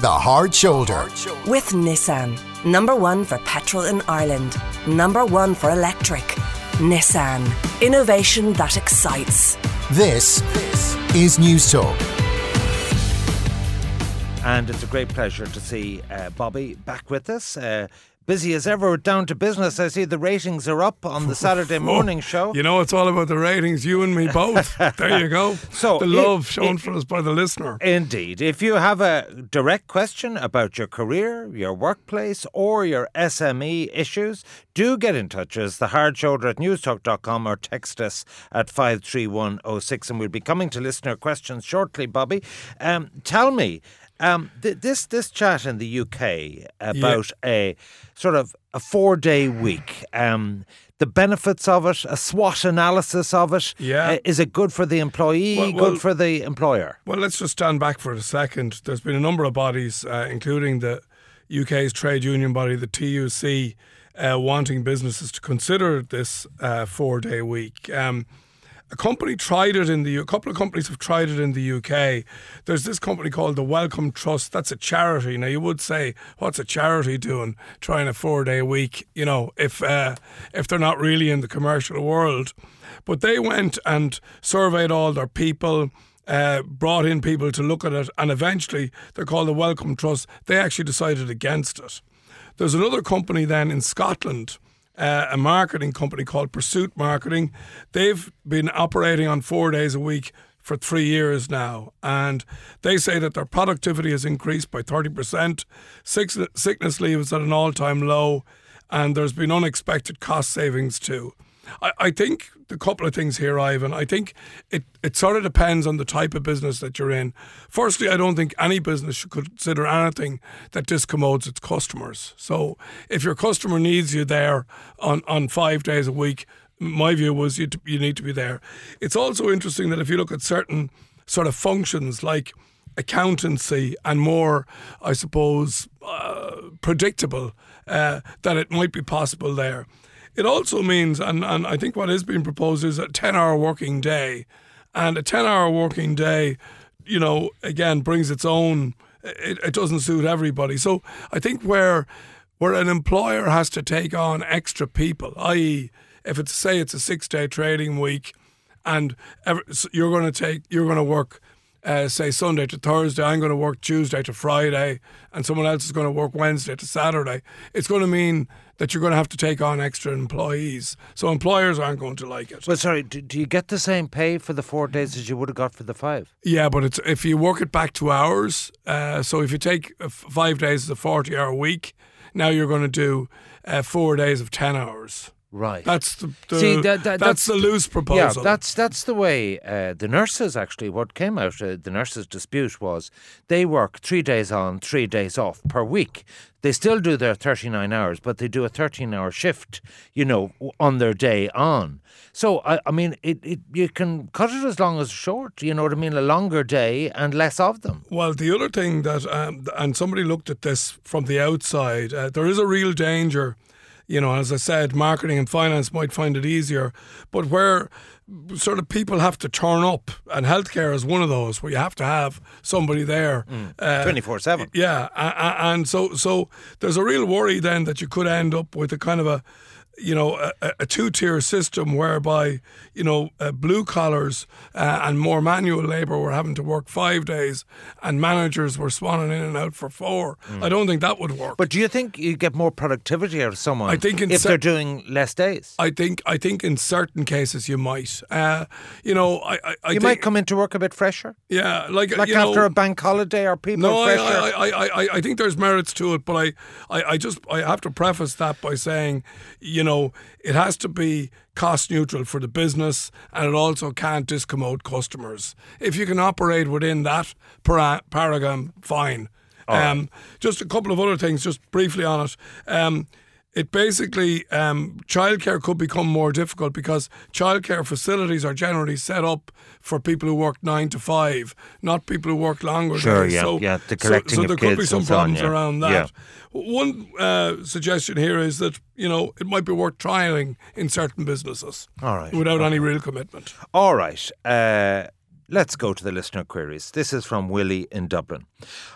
The Hard Shoulder. With Nissan. Number one for petrol in Ireland. Number one for electric. Nissan. Innovation that excites. This is News Talk. And it's a great pleasure to see uh, Bobby back with us. Uh, busy as ever, down to business. I see the ratings are up on the Saturday morning show. You know, it's all about the ratings, you and me both. there you go. So the it- love shown it- for us by the listener. Indeed. If you have a direct question about your career, your workplace, or your SME issues, do get in touch as the hard shoulder at newstalk.com or text us at 53106. And we'll be coming to listener questions shortly, Bobby. Um, tell me, um, th- this this chat in the UK about a sort of a four day week, um, the benefits of it, a SWOT analysis of it. Yeah. uh, is it good for the employee, Well, well- good for the employer? Well, let's just stand back for a second. There's been a number of bodies, uh, including the UK's trade union body, the TUC, uh, wanting businesses to consider this uh, four day week. Um, a company tried it in the a couple of companies have tried it in the UK. There's this company called the Wellcome Trust. That's a charity. Now you would say, what's a charity doing trying a four day week? You know, if uh, if they're not really in the commercial world, but they went and surveyed all their people. Uh, brought in people to look at it, and eventually they're called the Wellcome Trust. They actually decided against it. There's another company then in Scotland, uh, a marketing company called Pursuit Marketing. They've been operating on four days a week for three years now, and they say that their productivity has increased by 30%. Sick- sickness leave is at an all time low, and there's been unexpected cost savings too. I, I think the couple of things here, Ivan. I think it, it sort of depends on the type of business that you're in. Firstly, I don't think any business should consider anything that discommodes its customers. So if your customer needs you there on, on five days a week, my view was you, you need to be there. It's also interesting that if you look at certain sort of functions like accountancy and more, I suppose, uh, predictable, uh, that it might be possible there. It also means, and, and I think what is being proposed is a 10 hour working day. And a 10 hour working day, you know, again, brings its own, it, it doesn't suit everybody. So I think where, where an employer has to take on extra people, i.e., if it's say it's a six day trading week and ever, so you're going to take, you're going to work uh, say Sunday to Thursday, I'm going to work Tuesday to Friday, and someone else is going to work Wednesday to Saturday, it's going to mean that you're going to have to take on extra employees. So employers aren't going to like it. Well, sorry, do, do you get the same pay for the four days as you would have got for the five? Yeah, but it's if you work it back to hours. Uh, so if you take uh, five days as a 40 hour week, now you're going to do uh, four days of 10 hours. Right. That's the, the See, that- that- that's, that's the loose proposal. Yeah, that's that's the way uh, the nurses actually. What came out uh, the nurses' dispute was they work three days on, three days off per week. They still do their thirty nine hours, but they do a thirteen hour shift. You know, on their day on. So I, I mean, it, it you can cut it as long as short. You know what I mean? A longer day and less of them. Well, the other thing that, um, and somebody looked at this from the outside, uh, there is a real danger. You know, as I said, marketing and finance might find it easier, but where sort of people have to turn up, and healthcare is one of those where you have to have somebody there uh, Twenty four seven. yeah, and so so there's a real worry then that you could end up with a kind of a you know a, a- two tier system whereby you know uh, blue collars uh, and more manual labour were having to work five days, and managers were swanning in and out for four. I don't think that would work. But do you think you get more productivity out of someone I think in if cer- they're doing less days? I think I think in certain cases you might. Uh, you know, I I, I you might come into work a bit fresher, yeah, like like after know, a bank holiday, or people No, I. I, I, I, I think there's merits to it, but I, I, I just I have to preface that by saying, you know, it has to be cost neutral for the business, and it also can't discommode customers. If you can operate within that para- paradigm, fine. Um, just a couple of other things, just briefly on it. Um, it basically um, childcare could become more difficult because childcare facilities are generally set up for people who work nine to five, not people who work longer Sure, days. yeah, so, yeah, the so- collecting so, of there could be some so on, problems yeah. around Yeah. that. One uh, suggestion here is that you know it might be worth trialing in certain businesses, All right, without any real commitment. All right. Uh, Let's go to the listener queries. This is from Willie in Dublin.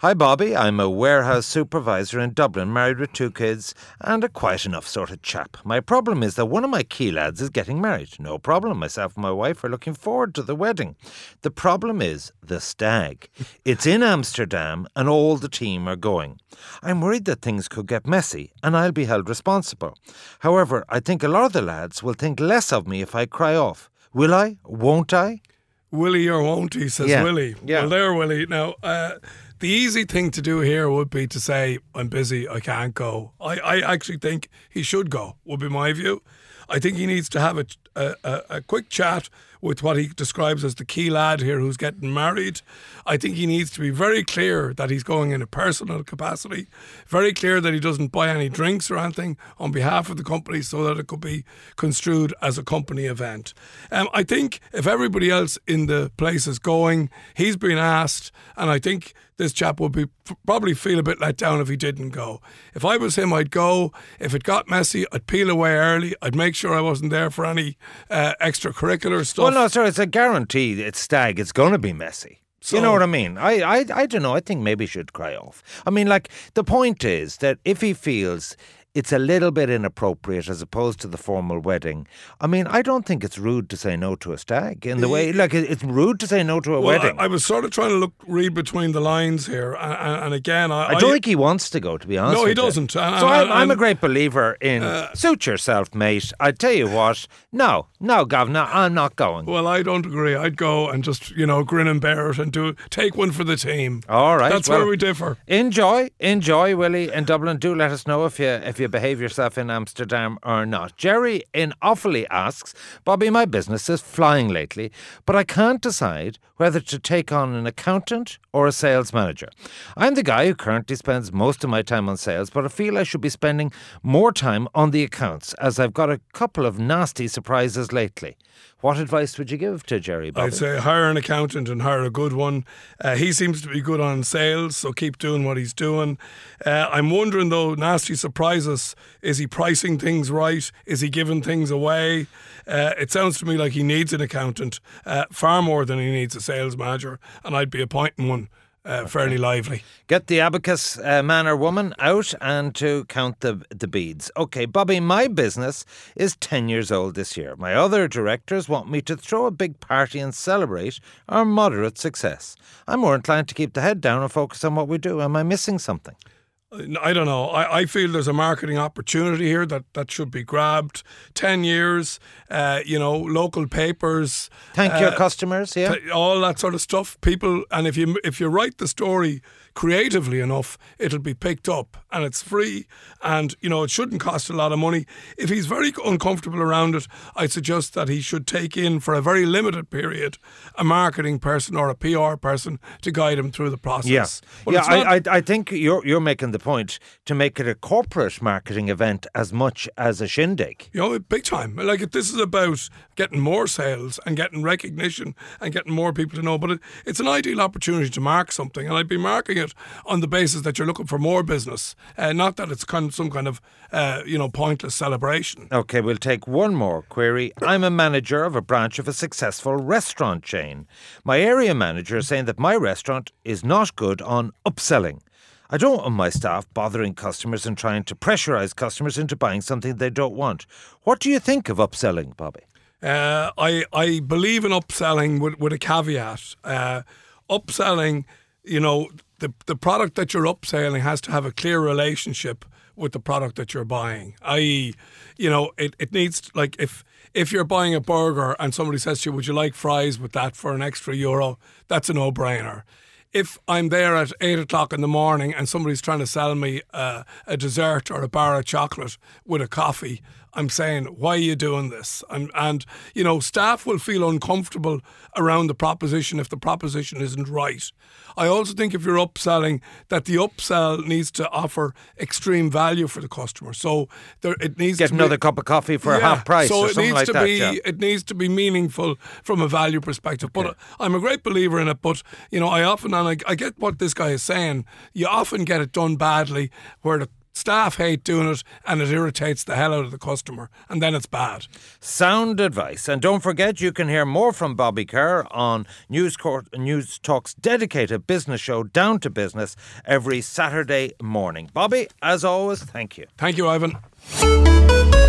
Hi, Bobby. I'm a warehouse supervisor in Dublin, married with two kids, and a quiet enough sort of chap. My problem is that one of my key lads is getting married. No problem. Myself and my wife are looking forward to the wedding. The problem is the stag. It's in Amsterdam, and all the team are going. I'm worried that things could get messy, and I'll be held responsible. However, I think a lot of the lads will think less of me if I cry off. Will I? Won't I? Willie or won't he, says Yeah. Willie. Yeah. Well, there, Willie. Now, uh, the easy thing to do here would be to say, I'm busy, I can't go. I, I actually think he should go, would be my view. I think he needs to have a, a, a, a quick chat with what he describes as the key lad here who's getting married. I think he needs to be very clear that he's going in a personal capacity, very clear that he doesn't buy any drinks or anything on behalf of the company so that it could be construed as a company event. Um, I think if everybody else in the place is going, he's been asked, and I think this chap would be probably feel a bit let down if he didn't go. If I was him, I'd go. If it got messy, I'd peel away early. I'd make sure I wasn't there for any uh, extracurricular stuff. Well, no, sir, it's a guarantee. It's stag. It's going to be messy. you know what I mean? I, I, I don't know. I think maybe he should cry off. I mean, like the point is that if he feels it's a little bit inappropriate as opposed to the formal wedding. I mean, I don't think it's rude to say no to a stag in the way, like it's rude to say no to a Well, wedding. I, I was sort of trying to look, read between the lines here, and, and, again, I, I don't think he wants to go, to be honest. No, he doesn't. Uh, and- so I'm, and- I'm a great believer in uh, suit yourself, mate. I tell you what, no, no, Governor, I'm not going. Well, I don't agree. I'd go and just you know grin and bear it and do take one for the team. All right, that's well- where we differ. Enjoy, enjoy, Willie in Dublin. Do let us know if you if you behave yourself in Amsterdam or not. Jerry in Offaly asks, Bobby, my business is flying lately, but I can't decide whether to take on an accountant or a sales manager. I'm the guy who currently spends most of my time on sales, but I feel I should be spending more time on the accounts as I've got a couple of nasty surprises lately. What advice would you give to Jerry? Bobby? I'd say hire an accountant and hire a good one. Uh, he seems to be good on sales, so keep doing what he's doing. Uh, I'm wondering though, nasty surprises. Is he pricing things right? Is he giving things away? Uh, it sounds to me like he needs an accountant uh, far more than he needs a sales manager, and I'd be appointing one uh, fairly lively. Get the abacus uh, man or woman out and to count the the beads. Okay, Bobby, my business is 10 years old this year. My other directors want me to throw a big party and celebrate our moderate success. I'm more inclined to keep the head down and focus on what we do. Am I missing something? I don't know. I, I feel there's a marketing opportunity here that, that should be grabbed. 10 years, uh, you know, local papers. Thank uh, your customers, yeah? t- all that sort of stuff. People, and if you if you write the story creatively enough, it'll be picked up, and it's free, and you know it shouldn't cost a lot of money. If he's very uncomfortable around it, I suggest that he should take in for a very limited period a marketing person or a PR person to guide him through the process. Yeah, But yeah. not- I, I, I think you're you're making the point to make it a corporate marketing event as much as a shindig. You know, big time. Like if this is about getting more sales and getting recognition and getting more people to know. But it, it's an ideal opportunity to mark something, and I'd be marking it on the basis that you're looking for more business, uh, not that it's kind of some kind of uh, you know pointless celebration. Okay, we'll take one more query. I'm a manager of a branch of a successful restaurant chain. My area manager is saying that my restaurant is not good on upselling. I don't want my staff bothering customers and trying to pressurize customers into buying something they don't want. What do you think of upselling, Bobby? Uh, I I believe in upselling with, with a caveat. Uh, upselling, you know, the the product that you're upselling has to have a clear relationship with the product that you're buying. I.e., you know, it, it needs like if if you're buying a burger and somebody says to you, "Would you like fries with that for an extra euro?" That's a no brainer. If I'm there at eight o'clock in the morning and somebody's trying to sell me uh, a dessert or a bar of chocolate with a coffee, I'm saying, why are you doing this? And, and, you know, staff will feel uncomfortable around the proposition if the proposition isn't right. I also think if you're upselling, that the upsell needs to offer extreme value for the customer. So there, it needs Get to another be, cup of coffee for a Yeah, half price So it needs like to that. be yeah. it needs to be meaningful from a value perspective. But uh, I'm a great believer in it. But you know, I often and I, I get what this guy is saying. You often get it done badly where the staff hate doing it, and it irritates the hell out of the customer, and then it's bad. Sound advice. And don't forget, you can hear more from Bobby Kerr on News, Court, News Talk's dedicated business show, Down to Business, every Saturday morning. Bobby, as always, thank you. Thank you, Ivan.